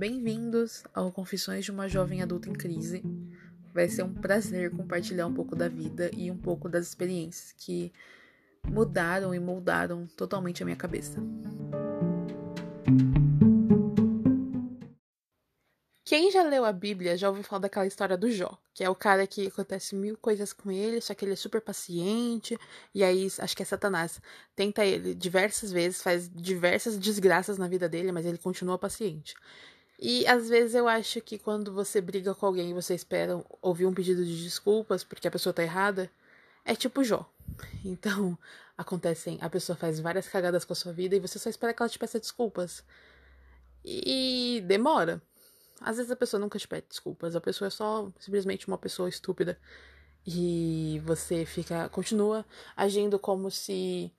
Bem-vindos ao Confissões de uma Jovem Adulta em Crise. Vai ser um prazer compartilhar um pouco da vida e um pouco das experiências que mudaram e moldaram totalmente a minha cabeça. Quem já leu a Bíblia já ouviu falar daquela história do Jó, que é o cara que acontece mil coisas com ele, só que ele é super paciente, e aí acho que é Satanás. Tenta ele diversas vezes, faz diversas desgraças na vida dele, mas ele continua paciente. E às vezes eu acho que quando você briga com alguém e você espera ouvir um pedido de desculpas porque a pessoa tá errada, é tipo Jó. Então, acontecem, a pessoa faz várias cagadas com a sua vida e você só espera que ela te peça desculpas. E demora. Às vezes a pessoa nunca te pede desculpas, a pessoa é só simplesmente uma pessoa estúpida. E você fica, continua agindo como se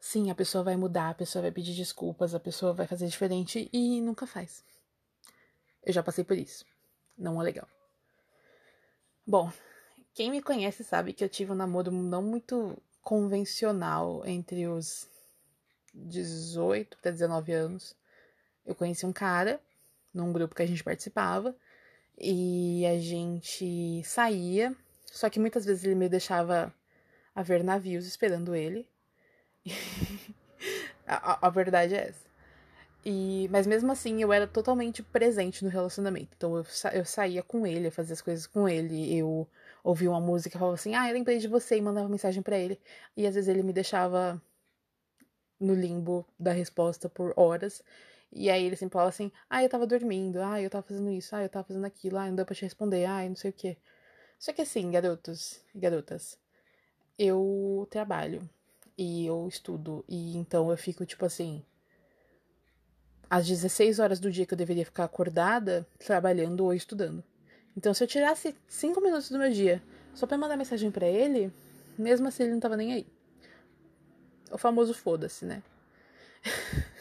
sim, a pessoa vai mudar, a pessoa vai pedir desculpas, a pessoa vai fazer diferente e nunca faz. Eu já passei por isso. Não é legal. Bom, quem me conhece sabe que eu tive um namoro não muito convencional entre os 18 até 19 anos. Eu conheci um cara num grupo que a gente participava. E a gente saía, só que muitas vezes ele me deixava a ver navios esperando ele. a, a, verdade é essa. E, mas mesmo assim, eu era totalmente presente no relacionamento. Então eu, sa eu saía com ele, eu fazia as coisas com ele, eu ouvia uma música e falava assim: Ah, eu lembrei de você e mandava mensagem para ele. E às vezes ele me deixava no limbo da resposta por horas. E aí ele sempre falava assim, ah, eu tava dormindo, ah, eu tava fazendo isso, ah, eu tava fazendo aquilo, ah, não deu pra te responder, ah, não sei o quê. Só que assim, garotos e garotas, eu trabalho e eu estudo, e então eu fico tipo assim, às 16 horas do dia que eu deveria ficar acordada, trabalhando ou estudando. Então se eu tirasse 5 minutos do meu dia só pra mandar mensagem para ele, mesmo assim ele não tava nem aí. O famoso foda-se, né?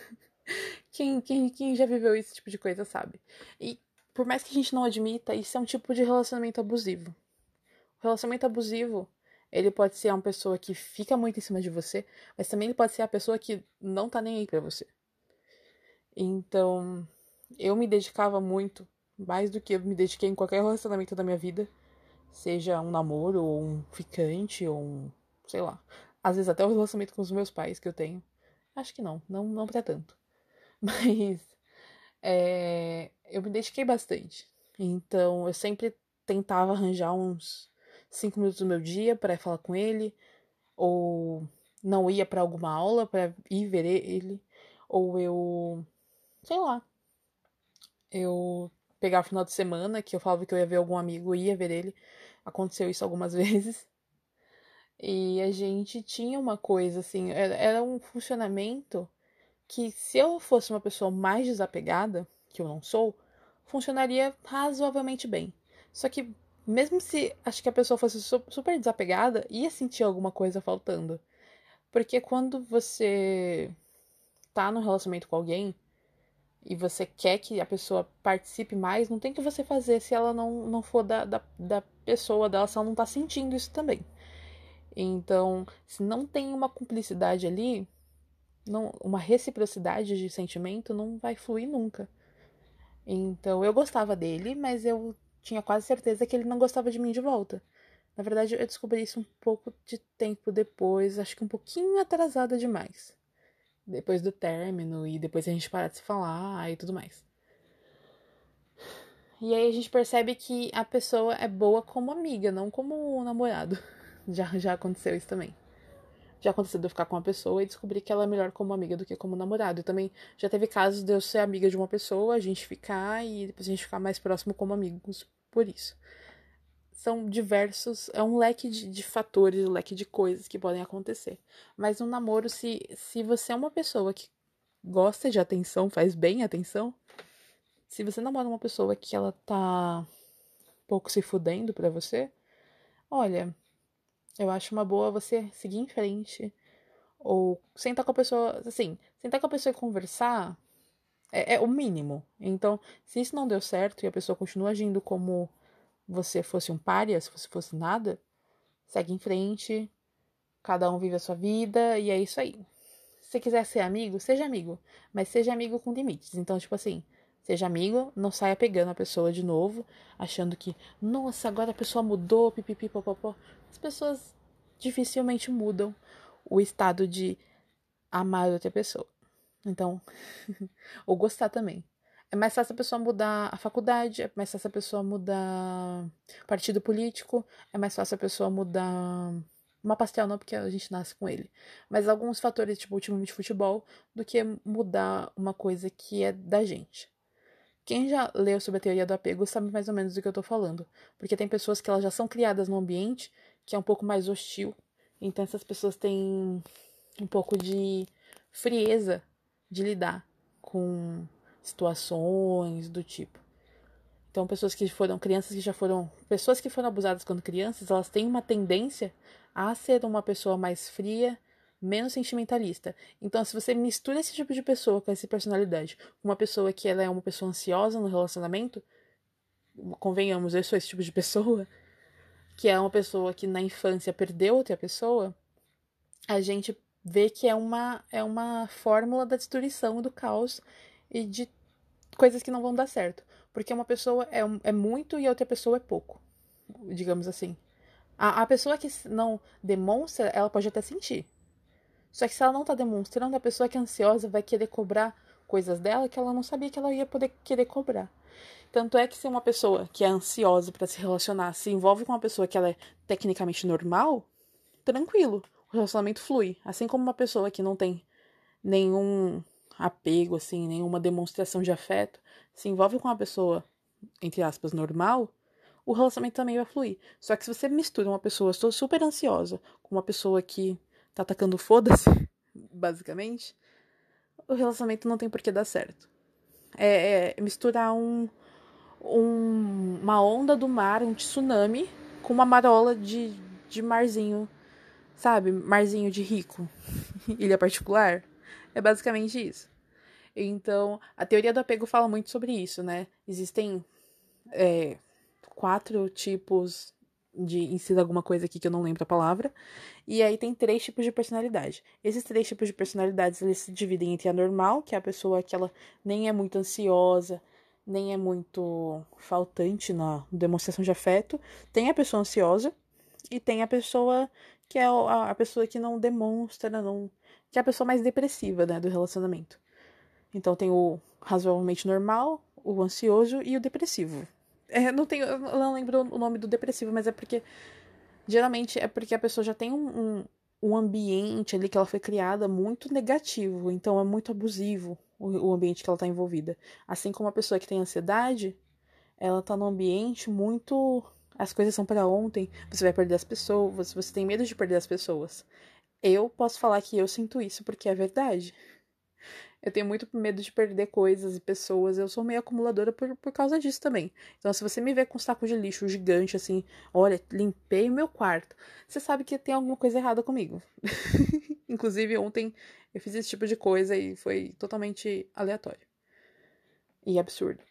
Quem, quem, quem já viveu esse tipo de coisa sabe. E por mais que a gente não admita, isso é um tipo de relacionamento abusivo. O relacionamento abusivo, ele pode ser uma pessoa que fica muito em cima de você, mas também ele pode ser a pessoa que não tá nem aí pra você. Então, eu me dedicava muito, mais do que eu me dediquei em qualquer relacionamento da minha vida, seja um namoro, ou um ficante, ou um, sei lá. Às vezes até o relacionamento com os meus pais que eu tenho. Acho que não, não, não pra tanto. Mas é, eu me dediquei bastante. Então eu sempre tentava arranjar uns cinco minutos do meu dia para falar com ele, ou não ia para alguma aula para ir ver ele, ou eu, sei lá, eu pegava o final de semana que eu falava que eu ia ver algum amigo ia ver ele. Aconteceu isso algumas vezes. E a gente tinha uma coisa assim, era um funcionamento que se eu fosse uma pessoa mais desapegada, que eu não sou, funcionaria razoavelmente bem. Só que mesmo se acho que a pessoa fosse super desapegada, ia sentir alguma coisa faltando. Porque quando você tá no relacionamento com alguém e você quer que a pessoa participe mais, não tem que você fazer se ela não, não for da, da, da pessoa dela, se ela não tá sentindo isso também. Então, se não tem uma cumplicidade ali, não, uma reciprocidade de sentimento não vai fluir nunca. Então eu gostava dele, mas eu tinha quase certeza que ele não gostava de mim de volta. Na verdade, eu descobri isso um pouco de tempo depois, acho que um pouquinho atrasada demais. Depois do término e depois a gente parar de se falar e tudo mais. E aí a gente percebe que a pessoa é boa como amiga, não como namorado. Já, já aconteceu isso também. Já aconteceu de eu ficar com uma pessoa e descobrir que ela é melhor como amiga do que como namorado. E também já teve casos de eu ser amiga de uma pessoa, a gente ficar e depois a gente ficar mais próximo como amigos por isso. São diversos, é um leque de, de fatores, um leque de coisas que podem acontecer. Mas no namoro, se, se você é uma pessoa que gosta de atenção, faz bem atenção, se você namora uma pessoa que ela tá pouco se fudendo pra você, olha, eu acho uma boa você seguir em frente. Ou sentar com a pessoa, assim, sentar com a pessoa e conversar é, é o mínimo. Então, se isso não deu certo e a pessoa continua agindo como você fosse um pária, se você fosse nada, segue em frente, cada um vive a sua vida e é isso aí. Se quiser ser amigo, seja amigo, mas seja amigo com limites. Então, tipo assim, Seja amigo, não saia pegando a pessoa de novo, achando que, nossa, agora a pessoa mudou, pipipi, popopó. As pessoas dificilmente mudam o estado de amar outra pessoa. Então, ou gostar também. É mais fácil a pessoa mudar a faculdade, é mais fácil a pessoa mudar partido político, é mais fácil a pessoa mudar uma pastel não, porque a gente nasce com ele. Mas alguns fatores, tipo o time de futebol, do que mudar uma coisa que é da gente. Quem já leu sobre a teoria do apego sabe mais ou menos do que eu tô falando. Porque tem pessoas que elas já são criadas num ambiente que é um pouco mais hostil. Então essas pessoas têm um pouco de frieza de lidar com situações do tipo. Então, pessoas que foram crianças que já foram, pessoas que foram abusadas quando crianças, elas têm uma tendência a ser uma pessoa mais fria, menos sentimentalista. Então, se você mistura esse tipo de pessoa com essa personalidade, uma pessoa que ela é uma pessoa ansiosa no relacionamento, convenhamos, eu sou esse tipo de pessoa, que é uma pessoa que na infância perdeu outra pessoa, a gente vê que é uma é uma fórmula da destruição do caos e de coisas que não vão dar certo. Porque uma pessoa é, é muito e a outra pessoa é pouco, digamos assim. A, a pessoa que não demonstra, ela pode até sentir. Só que se ela não tá demonstrando, a pessoa que é ansiosa vai querer cobrar coisas dela que ela não sabia que ela ia poder querer cobrar. Tanto é que se uma pessoa que é ansiosa para se relacionar se envolve com uma pessoa que ela é tecnicamente normal, tranquilo, o relacionamento flui. Assim como uma pessoa que não tem nenhum apego, assim, nenhuma demonstração de afeto, se envolve com uma pessoa, entre aspas, normal, o relacionamento também vai fluir. Só que se você mistura uma pessoa super ansiosa com uma pessoa que tá atacando foda-se, basicamente, o relacionamento não tem por que dar certo. É, é misturar um, um, uma onda do mar, um tsunami, com uma marola de, de marzinho, sabe? Marzinho de rico, ilha particular. É basicamente isso. Então, a teoria do apego fala muito sobre isso, né? Existem é, quatro tipos de ensina alguma coisa aqui que eu não lembro a palavra. E aí tem três tipos de personalidade. Esses três tipos de personalidades eles se dividem entre a normal, que é a pessoa que ela nem é muito ansiosa, nem é muito faltante na demonstração de afeto. Tem a pessoa ansiosa e tem a pessoa que é a, pessoa que não demonstra, não, que é a pessoa mais depressiva, né, do relacionamento. Então tem o razoavelmente normal, o ansioso e o depressivo. É, não tenho, eu não lembro o nome do depressivo, mas é porque geralmente é porque a pessoa já tem um, um, um ambiente ali que ela foi criada muito negativo, então é muito abusivo o, o ambiente que ela está envolvida. Assim como a pessoa que tem ansiedade, ela está num ambiente muito as coisas são para ontem, você vai perder as pessoas, você tem medo de perder as pessoas. Eu posso falar que eu sinto isso porque é verdade. Eu tenho muito medo de perder coisas e pessoas. Eu sou meio acumuladora por, por causa disso também. Então, se você me vê com um saco de lixo gigante, assim, olha, limpei o meu quarto, você sabe que tem alguma coisa errada comigo. Inclusive, ontem eu fiz esse tipo de coisa e foi totalmente aleatório. E absurdo.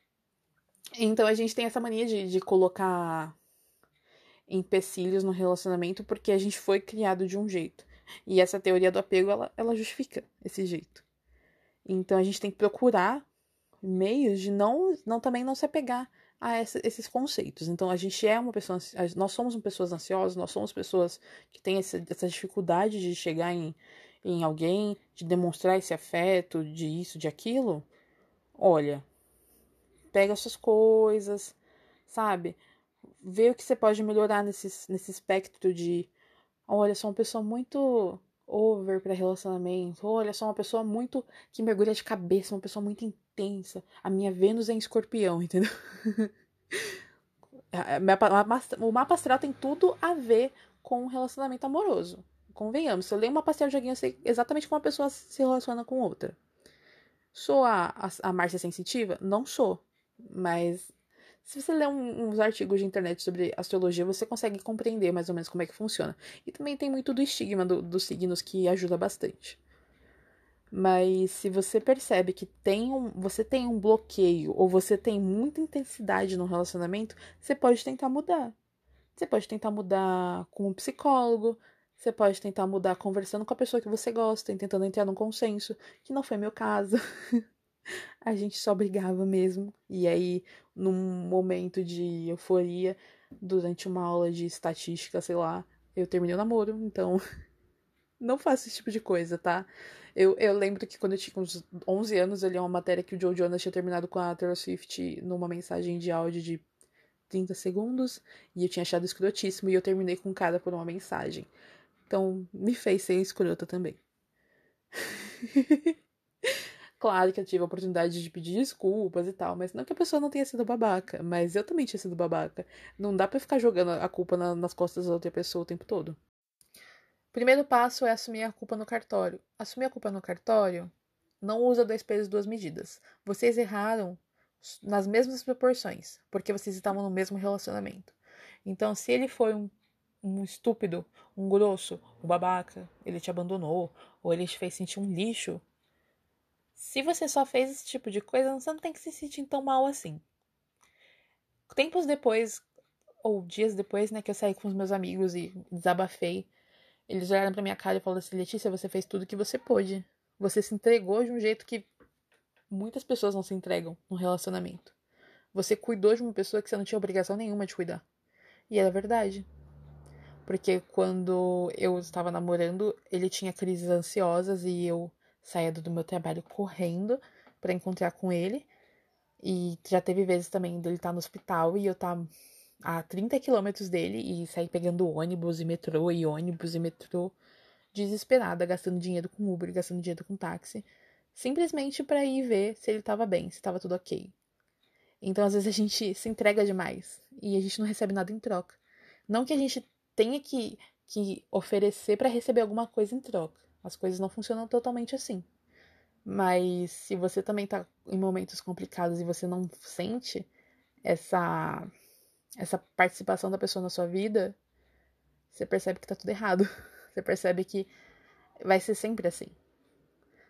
Então, a gente tem essa mania de, de colocar empecilhos no relacionamento porque a gente foi criado de um jeito. E essa teoria do apego, ela, ela justifica esse jeito. Então a gente tem que procurar meios de não, não também não se apegar a essa, esses conceitos. Então a gente é uma pessoa, nós somos pessoas ansiosas, nós somos pessoas que têm essa, essa dificuldade de chegar em, em alguém, de demonstrar esse afeto, de isso, de aquilo. Olha, pega suas coisas, sabe? Vê o que você pode melhorar nesse, nesse espectro de, olha, sou uma pessoa muito over para relacionamento. Olha, sou uma pessoa muito que mergulha de cabeça, uma pessoa muito intensa. A minha Vênus é em escorpião, entendeu? o mapa astral tem tudo a ver com um relacionamento amoroso. Convenhamos, se eu leio uma pastel de alguém, eu sei exatamente como uma pessoa se relaciona com outra. Sou a, a, a Márcia sensitiva? Não sou. Mas se você ler um, uns artigos de internet sobre astrologia, você consegue compreender mais ou menos como é que funciona. E também tem muito do estigma do, dos signos que ajuda bastante. Mas se você percebe que tem um, você tem um bloqueio ou você tem muita intensidade no relacionamento, você pode tentar mudar. Você pode tentar mudar com um psicólogo, você pode tentar mudar conversando com a pessoa que você gosta, tentando entrar num consenso, que não foi meu caso. a gente só brigava mesmo. E aí, num momento de euforia, durante uma aula de estatística, sei lá, eu terminei o namoro, então não faço esse tipo de coisa, tá? Eu, eu lembro que quando eu tinha uns 11 anos, eu li uma matéria que o Joe Jonas tinha terminado com a Taylor Swift numa mensagem de áudio de 30 segundos, e eu tinha achado escrotíssimo, e eu terminei com o cara por uma mensagem. Então, me fez ser escrota também. claro que eu tive a oportunidade de pedir desculpas e tal, mas não que a pessoa não tenha sido babaca, mas eu também tinha sido babaca. Não dá para ficar jogando a culpa na, nas costas da outra pessoa o tempo todo. Primeiro passo é assumir a culpa no cartório. Assumir a culpa no cartório não usa dois pesos duas medidas. Vocês erraram nas mesmas proporções, porque vocês estavam no mesmo relacionamento. Então, se ele foi um, um estúpido, um grosso, um babaca, ele te abandonou, ou ele te fez sentir um lixo, se você só fez esse tipo de coisa, você não tem que se sentir tão mal assim. Tempos depois, ou dias depois, né, que eu saí com os meus amigos e desabafei, eles olharam pra minha cara e falaram assim: Letícia, você fez tudo que você pôde. Você se entregou de um jeito que muitas pessoas não se entregam no relacionamento. Você cuidou de uma pessoa que você não tinha obrigação nenhuma de cuidar. E era verdade. Porque quando eu estava namorando, ele tinha crises ansiosas e eu saía do meu trabalho correndo para encontrar com ele. E já teve vezes também dele estar tá no hospital e eu estar tá a 30 quilômetros dele e sair pegando ônibus e metrô e ônibus e metrô, desesperada, gastando dinheiro com Uber, gastando dinheiro com táxi, simplesmente para ir ver se ele estava bem, se estava tudo ok. Então, às vezes, a gente se entrega demais e a gente não recebe nada em troca. Não que a gente tenha que, que oferecer para receber alguma coisa em troca. As coisas não funcionam totalmente assim. Mas se você também tá em momentos complicados e você não sente essa essa participação da pessoa na sua vida, você percebe que tá tudo errado. Você percebe que vai ser sempre assim.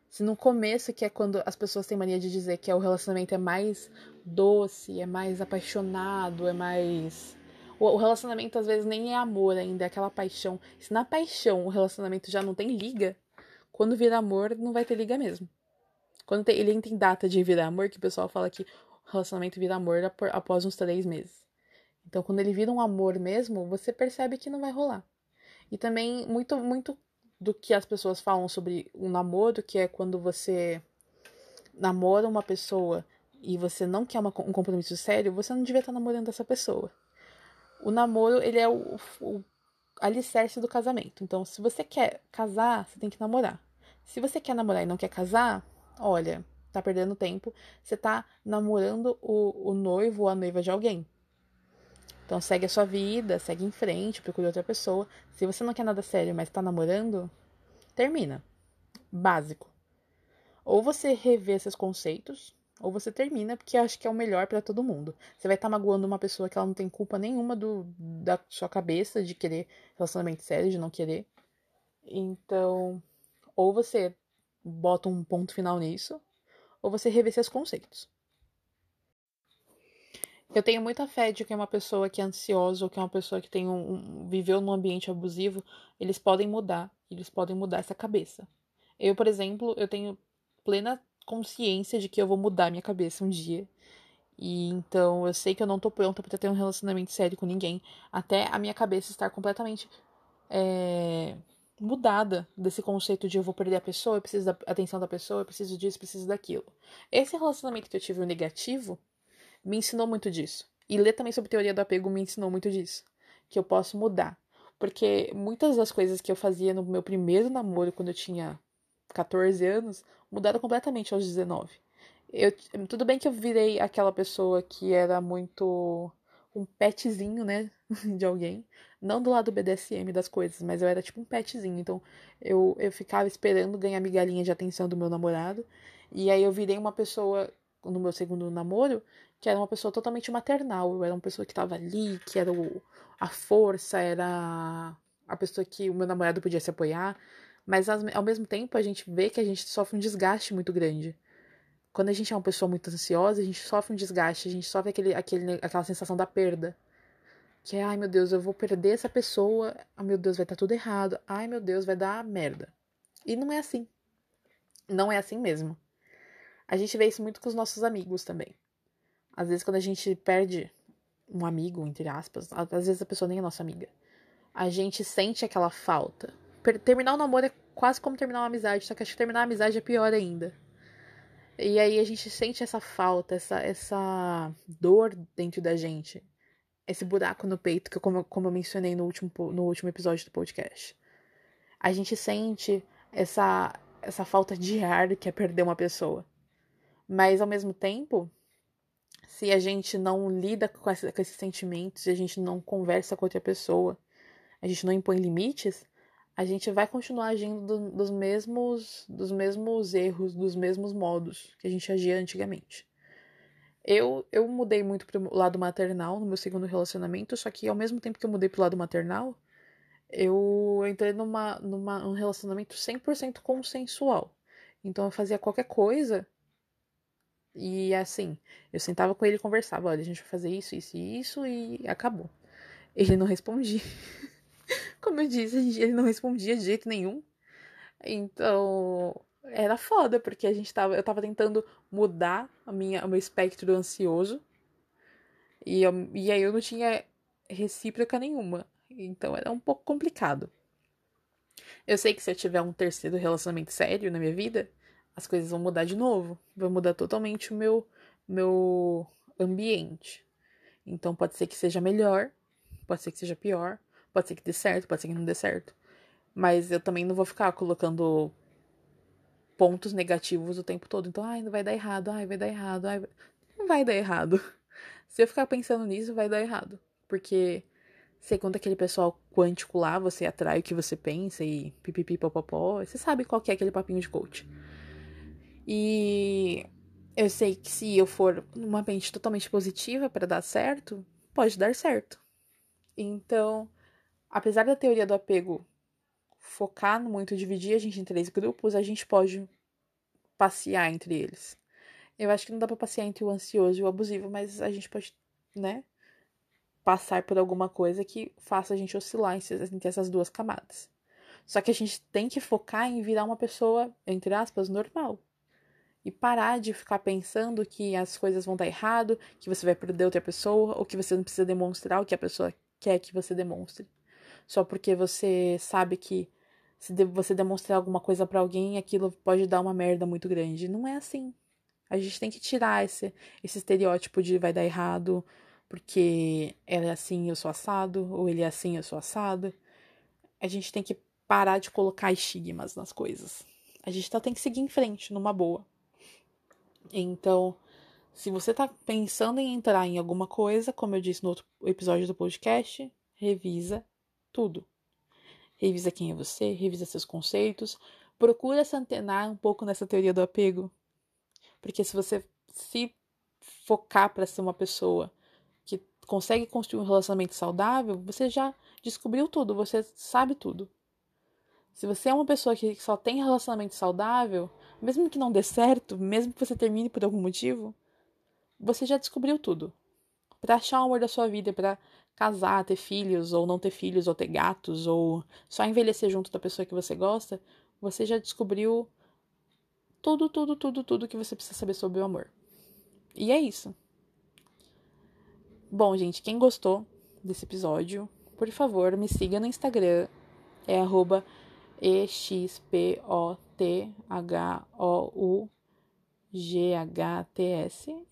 Se no começo, que é quando as pessoas têm mania de dizer que o relacionamento é mais doce, é mais apaixonado, é mais. O relacionamento às vezes nem é amor ainda, é aquela paixão. Se na paixão o relacionamento já não tem liga, quando vira amor, não vai ter liga mesmo. Quando tem, ele tem data de virar amor, que o pessoal fala que o relacionamento vira amor após uns três meses. Então, quando ele vira um amor mesmo, você percebe que não vai rolar. E também muito, muito do que as pessoas falam sobre um namoro, que é quando você namora uma pessoa e você não quer uma, um compromisso sério, você não devia estar namorando essa pessoa. O namoro, ele é o, o alicerce do casamento. Então, se você quer casar, você tem que namorar. Se você quer namorar e não quer casar, olha, tá perdendo tempo. Você tá namorando o, o noivo ou a noiva de alguém. Então segue a sua vida, segue em frente, procure outra pessoa. Se você não quer nada sério, mas tá namorando, termina. Básico. Ou você revê esses conceitos, ou você termina, porque acho que é o melhor para todo mundo. Você vai estar tá magoando uma pessoa que ela não tem culpa nenhuma do, da sua cabeça de querer relacionamento sério, de não querer. Então, ou você bota um ponto final nisso, ou você revê seus conceitos. Eu tenho muita fé de que uma pessoa que é ansiosa ou que é uma pessoa que tem um, um, viveu num ambiente abusivo, eles podem mudar, eles podem mudar essa cabeça. Eu, por exemplo, eu tenho plena consciência de que eu vou mudar minha cabeça um dia. E então eu sei que eu não tô pronta para ter um relacionamento sério com ninguém, até a minha cabeça estar completamente é, mudada desse conceito de eu vou perder a pessoa, eu preciso da atenção da pessoa, eu preciso disso, preciso daquilo. Esse relacionamento que eu tive o negativo me ensinou muito disso. E ler também sobre teoria do apego me ensinou muito disso. Que eu posso mudar. Porque muitas das coisas que eu fazia no meu primeiro namoro, quando eu tinha 14 anos, mudaram completamente aos 19. Eu, tudo bem que eu virei aquela pessoa que era muito um petzinho, né, de alguém. Não do lado BDSM das coisas, mas eu era tipo um petzinho. Então eu, eu ficava esperando ganhar migalhinha de atenção do meu namorado. E aí eu virei uma pessoa no meu segundo namoro que era uma pessoa totalmente maternal. Eu era uma pessoa que estava ali, que era o, a força, era a pessoa que o meu namorado podia se apoiar. Mas ao mesmo tempo a gente vê que a gente sofre um desgaste muito grande. Quando a gente é uma pessoa muito ansiosa, a gente sofre um desgaste, a gente sofre aquele, aquele, aquela sensação da perda. Que é, ai meu Deus, eu vou perder essa pessoa, ai meu Deus, vai estar tá tudo errado, ai meu Deus, vai dar merda. E não é assim. Não é assim mesmo A gente vê isso muito com os nossos amigos também. Às vezes, quando a gente perde um amigo, entre aspas, às vezes a pessoa nem é nossa amiga, a gente sente aquela falta. Terminar o namoro é quase como terminar uma amizade, só que acho que terminar a amizade é pior ainda. E aí a gente sente essa falta, essa, essa dor dentro da gente. Esse buraco no peito, que como, como eu mencionei no último, no último episódio do podcast. A gente sente essa, essa falta de ar que é perder uma pessoa. Mas ao mesmo tempo, se a gente não lida com, essa, com esses sentimentos, se a gente não conversa com outra pessoa, a gente não impõe limites, a gente vai continuar agindo do, dos mesmos dos mesmos erros, dos mesmos modos que a gente agia antigamente. Eu, eu mudei muito pro lado maternal no meu segundo relacionamento, só que ao mesmo tempo que eu mudei pro lado maternal, eu entrei numa, numa um relacionamento 100% consensual. Então eu fazia qualquer coisa e assim, eu sentava com ele e conversava, olha, a gente vai fazer isso, isso e isso e acabou. Ele não respondia. Como eu disse, ele não respondia de jeito nenhum. Então, era foda, porque a gente tava, eu tava tentando mudar a minha, o meu espectro ansioso. E, eu, e aí eu não tinha recíproca nenhuma. Então era um pouco complicado. Eu sei que se eu tiver um terceiro relacionamento sério na minha vida, as coisas vão mudar de novo. Vai mudar totalmente o meu, meu ambiente. Então pode ser que seja melhor, pode ser que seja pior, Pode ser que dê certo, pode ser que não dê certo. Mas eu também não vou ficar colocando pontos negativos o tempo todo. Então, ai, vai dar errado, ai, vai dar errado, ai, não vai dar errado. Se eu ficar pensando nisso, vai dar errado. Porque, segundo aquele pessoal quântico lá, você atrai o que você pensa e pipipi popopó. Você sabe qual que é aquele papinho de coach. E eu sei que se eu for numa mente totalmente positiva para dar certo, pode dar certo. Então, apesar da teoria do apego focar muito dividir a gente em três grupos, a gente pode passear entre eles. Eu acho que não dá para passear entre o ansioso e o abusivo, mas a gente pode, né, passar por alguma coisa que faça a gente oscilar entre essas duas camadas. Só que a gente tem que focar em virar uma pessoa, entre aspas, normal. E parar de ficar pensando que as coisas vão dar errado, que você vai perder outra pessoa, ou que você não precisa demonstrar o que a pessoa quer que você demonstre só porque você sabe que se você demonstrar alguma coisa para alguém, aquilo pode dar uma merda muito grande. Não é assim. A gente tem que tirar esse, esse estereótipo de vai dar errado porque ela é assim, eu sou assado, ou ele é assim, eu sou assado. A gente tem que parar de colocar estigmas nas coisas. A gente tá, tem que seguir em frente, numa boa. Então, se você tá pensando em entrar em alguma coisa, como eu disse no outro episódio do podcast, revisa tudo. Revisa quem é você, revisa seus conceitos, procura se antenar um pouco nessa teoria do apego. Porque se você se focar para ser uma pessoa que consegue construir um relacionamento saudável, você já descobriu tudo, você sabe tudo. Se você é uma pessoa que só tem relacionamento saudável, mesmo que não dê certo, mesmo que você termine por algum motivo, você já descobriu tudo. Para achar o amor da sua vida, para casar, ter filhos, ou não ter filhos, ou ter gatos, ou só envelhecer junto da pessoa que você gosta, você já descobriu tudo, tudo, tudo, tudo que você precisa saber sobre o amor. E é isso. Bom, gente, quem gostou desse episódio, por favor, me siga no Instagram. É arroba.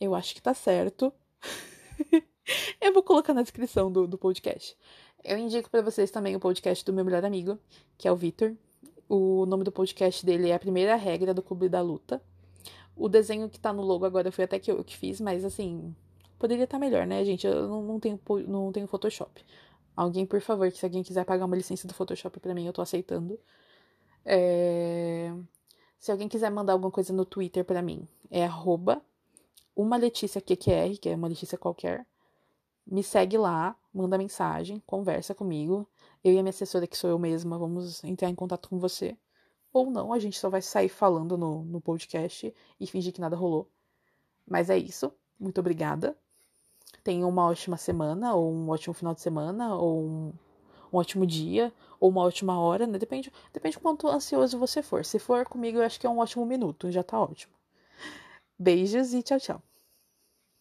Eu acho que tá certo. Eu vou colocar na descrição do, do podcast. Eu indico para vocês também o podcast do meu melhor amigo, que é o Vitor. O nome do podcast dele é A Primeira Regra do Clube da Luta. O desenho que tá no logo agora foi até que eu que fiz, mas assim, poderia estar tá melhor, né, gente? Eu não, não, tenho, não tenho Photoshop. Alguém, por favor, que se alguém quiser pagar uma licença do Photoshop para mim, eu tô aceitando. É... Se alguém quiser mandar alguma coisa no Twitter para mim, é arroba uma Letícia QQR, que é uma Letícia qualquer me segue lá, manda mensagem, conversa comigo. Eu e a minha assessora, que sou eu mesma, vamos entrar em contato com você. Ou não, a gente só vai sair falando no, no podcast e fingir que nada rolou. Mas é isso. Muito obrigada. Tenha uma ótima semana, ou um ótimo final de semana, ou um, um ótimo dia, ou uma ótima hora, né? Depende, depende quanto ansioso você for. Se for comigo, eu acho que é um ótimo minuto, já tá ótimo. Beijos e tchau, tchau.